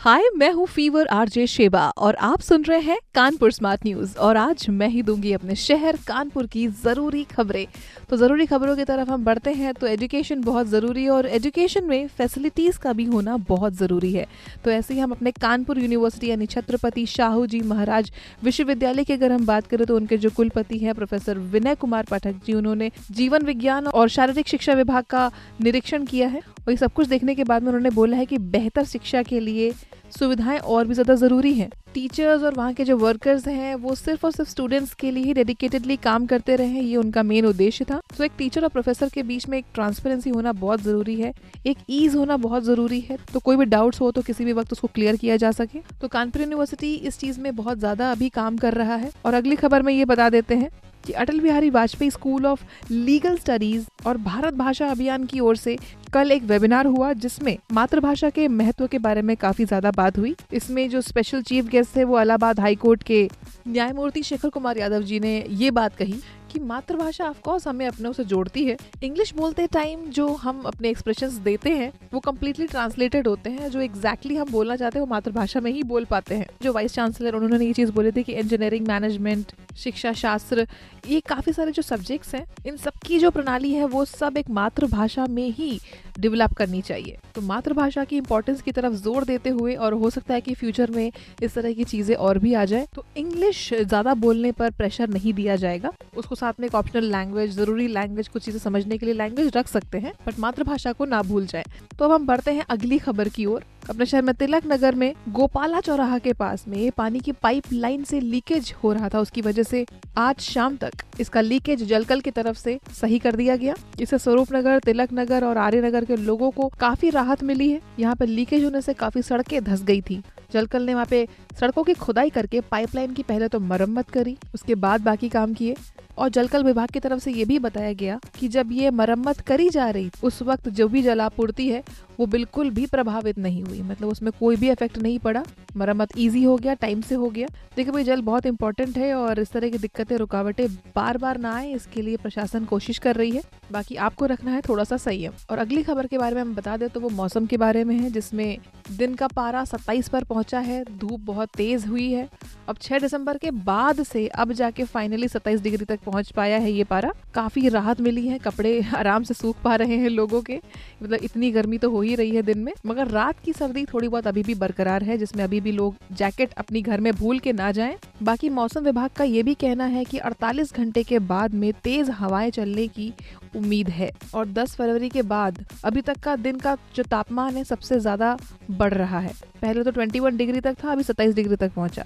हाय मैं हूँ fever RJ Sheba और आप सुन रहे हैं कानपुर स्मार्ट न्यूज़ और आज मैं ही दूँगी अपने शहर कानपुर की ज़रूरी खबरें। तो ज़रूरी खबरों की तरफ़ हम बढ़ते हैं तो एजुकेशन बहुत ज़रूरी है और एजुकेशन में फैसिलिटीज़ का भी होना बहुत ज़रूरी है। तो ऐसे ही हम अपने कानपुर यूनिवर्सिटी यानी छत्रपति शाहू जी महाराज विश्वविद्यालय की अगर हम बात करें तो उनके जो कुलपति है, प्रोफेसर विनय कुमार पाठक जी, उन्होंने जीवन विज्ञान और शारीरिक शिक्षा विभाग का निरीक्षण किया है। और ये सब कुछ देखने के बाद में उन्होंने बोला है कि बेहतर शिक्षा के लिए सुविधाएँ और भी ज़्यादा ज़रूरी हैं। टीचर्स और वहाँ के जो वर्कर्स हैं, वो सिर्फ़ और सिर्फ़ स्टूडेंट्स के लिए ही डेडिकेटेडली काम करते रहे ये उनका मेन उद्देश्य था। तो एक टीचर और प्रोफेसर के बीच में एक ट्रांसपेरेंसी होना बहुत ज़रूरी है, एक ईज होना बहुत ज़रूरी है। तो कोई भी डाउट्स हो तो किसी भी वक्त उसको क्लियर किया जा सके। तो कानपुर यूनिवर्सिटी इस चीज़ में बहुत ज़्यादा अभी काम कर रहा है। और अगली खबर में ये बता देते हैं कि Atal Bihari Vajpayee school of legal studies और भारत भाषा अभियान की ओर से कल एक वेबिनार हुआ, जिसमें मातृभाषा के महत्व के बारे में काफ़ी ज़्यादा बात हुई। इसमें जो स्पेशल चीफ गेस्ट थे, वो इलाहाबाद हाईकोर्ट के न्यायमूर्ति शेखर कुमार यादव जी ने ये बात कही कि मातृभाषा ऑफकोर्स हमें अपने से जोड़ती है। इंग्लिश बोलते टाइम जो हम अपने एक्सप्रेशंस देते हैं, वो कम्प्लीटली ट्रांसलेटेड होते हैं। जो एग्जैक्टली exactly हम बोलना चाहते हैं, वो मातृभाषा में ही बोल पाते हैं। जो वाइस चांसलर उन्होंने ये चीज़ बोली थी कि इंजीनियरिंग मैनेजमेंट शिक्षा शास्त्र, ये काफ़ी सारे जो सब्जेक्ट्स हैं, इन सबकी जो प्रणाली है, वो सब एक मातृभाषा में ही डेवलप करनी चाहिए। तो मातृभाषा की इंपॉर्टेंस की तरफ़ ज़ोर देते हुए और हो सकता है कि फ्यूचर में इस तरह की चीज़ें और भी आ जाए तो इंग्लिश ज़्यादा बोलने पर प्रेशर नहीं दिया जाएगा। उसको साथ में एक ऑप्शनल लैंग्वेज ज़रूरी लैंग्वेज कुछ चीज़ें समझने के लिए लैंग्वेज रख सकते हैं बट मातृभाषा को ना भूल जाए। तो अब हम बढ़ते हैं अगली खबर की ओर। अपने शहर में तिलक नगर में गोपाला चौराहा के पास में पानी की पाइप लाइन से लीकेज हो रहा था। उसकी वजह से आज शाम तक इसका लीकेज जलकल की तरफ़ से सही कर दिया गया। इससे स्वरूप नगर, तिलक नगर और आर्य नगर के लोगों को काफ़ी राहत मिली है। यहाँ पर लीकेज होने से काफ़ी सड़कें धस गई थी। जलकल ने वहाँ पे सड़कों की खुदाई करके पाइपलाइन की पहले तो मरम्मत करी, उसके बाद बाकी काम किए। और जलकल विभाग की तरफ़ से ये भी बताया गया कि जब ये मरम्मत करी जा रही, उस वक्त जो भी जलापूर्ति है, वो बिल्कुल भी प्रभावित नहीं हुई। मतलब उसमें कोई भी इफ़ेक्ट नहीं पड़ा। मरम्मत इजी हो गया टाइम से हो गया। देखिए भाई, जल बहुत इंपॉर्टेंट है और इस तरह की दिक्कतें, रुकावटें बार बार ना आए, इसके लिए प्रशासन कोशिश कर रही है। बाकी आपको रखना है थोड़ा सा संयम। और अगली खबर के बारे में हम बता दें तो वो मौसम के बारे में है, जिसमें दिन का पारा सत्ताईस पर पहुँचा है धूप बहुत तेज हुई है अब 6 दिसंबर के बाद से अब जाके फाइनली 27 डिग्री तक पहुँच पाया है ये पारा। काफ़ी राहत मिली है, कपड़े आराम से सूख पा रहे हैं लोगों के। मतलब इतनी गर्मी तो हो ही रही है दिन में। मगर रात की सर्दी थोड़ी बहुत अभी भी बरकरार है, जिसमें अभी भी लोग जैकेट अपनी घर में भूल के ना जाए। बाकी मौसम विभाग का ये भी कहना है कि 48 घंटे के बाद में तेज हवाएँ चलने की उम्मीद है। और 10 फरवरी के बाद अभी तक का दिन का जो तापमान है, सबसे ज़्यादा बढ़ रहा है। पहले तो 21 डिग्री तक था, अभी 27 डिग्री तक पहुँचा।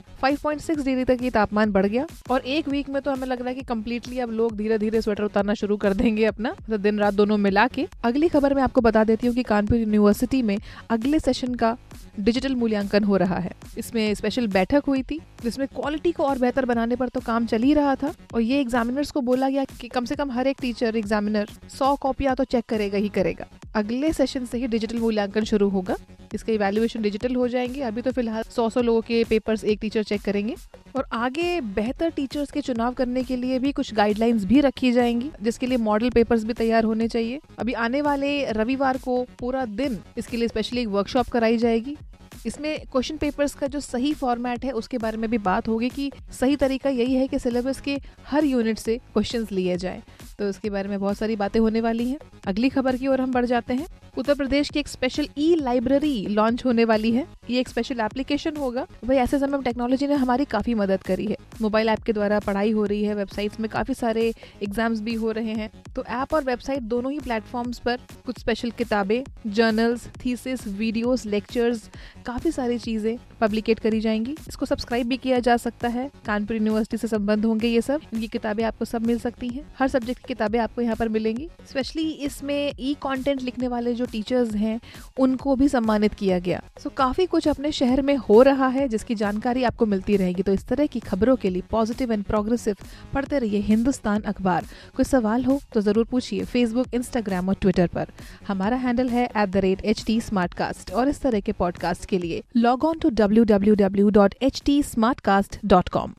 5.6 डिग्री तक ये तापमान बढ़ गया और एक वीक में तो हमें लग रहा है कि कम्प्लीटली अब लोग धीरे धीरे स्वेटर उतारना शुरू कर देंगे अपना। तो दिन रात दोनों मिला के। अगली खबर में आपको बता देती हूँ कि कानपुर यूनिवर्सिटी में अगले सेशन का डिजिटल मूल्यांकन हो रहा है। इसमें स्पेशल बैठक हुई थी, जिसमें क्वालिटी को और बेहतर बनाने पर तो काम चल ही रहा था और ये एग्जामिनर्स को बोला गया कि कम से कम हर एक टीचर एग्जामिनर सौ कॉपियाँ तो चेक करेगा ही करेगा। अगले सेशन से ही डिजिटल मूल्यांकन शुरू होगा। इसके इवेल्युएशन डिजिटल हो जाएँगे। अभी तो फ़िलहाल सौ सौ लोगों के पेपर्स एक टीचर चेक करेंगे। और आगे बेहतर टीचर्स के चुनाव करने के लिए भी कुछ गाइडलाइंस भी रखी जाएँगी, जिसके लिए मॉडल पेपर्स भी तैयार होने चाहिए। अभी आने वाले रविवार को पूरा दिन इसके लिए स्पेशली एक वर्कशॉप कराई जाएगी। इसमें क्वेश्चन पेपर्स का जो सही फॉर्मेट है, उसके बारे में भी बात होगी कि सही तरीका यही है कि सिलेबस के हर यूनिट से क्वेश्चंस लिए जाए। तो इसके बारे में बहुत सारी बातें होने वाली हैं। अगली खबर की ओर हम बढ़ जाते हैं। उत्तर प्रदेश की एक स्पेशल ई लाइब्रेरी लॉन्च होने वाली है। ये एक स्पेशल एप्लीकेशन होगा। भाई, ऐसे समय टेक्नोलॉजी ने हमारी काफ़ी मदद करी है। मोबाइल ऐप के द्वारा पढ़ाई हो रही है, वेबसाइट्स में काफ़ी सारे एग्ज़ाम्स भी हो रहे हैं। तो ऐप और वेबसाइट दोनों ही प्लेटफॉर्म्स पर कुछ स्पेशल किताबें जर्नल्स थीसिस वीडियोस लेक्चर्स काफ़ी सारी चीज़ें पब्लिकेट करी जाएँगी। इसको सब्सक्राइब भी किया जा सकता है। कानपुर यूनिवर्सिटी से संबंध होंगे ये सब। ये किताबें आपको सब मिल सकती हैं। हर सब्जेक्ट की किताबें आपको यहाँ पर मिलेंगी। स्पेशली इसमें ई कॉन्टेंट लिखने वाले जो टीचर्स हैं, उनको भी सम्मानित किया गया। सो काफ़ी कुछ अपने शहर में हो रहा है, जिसकी जानकारी आपको मिलती रहेगी। तो इस तरह की खबरों के लिए पॉजिटिव एंड प्रोग्रेसिव पढ़ते रहिए हिंदुस्तान अखबार। कोई सवाल हो तो ज़रूर पूछिए फेसबुक इंस्टाग्राम और ट्विटर पर। हमारा हैंडल है एट द रेट एच और इस तरह के पॉडकास्ट के लिए log on to W W W dot H T smart cast dot com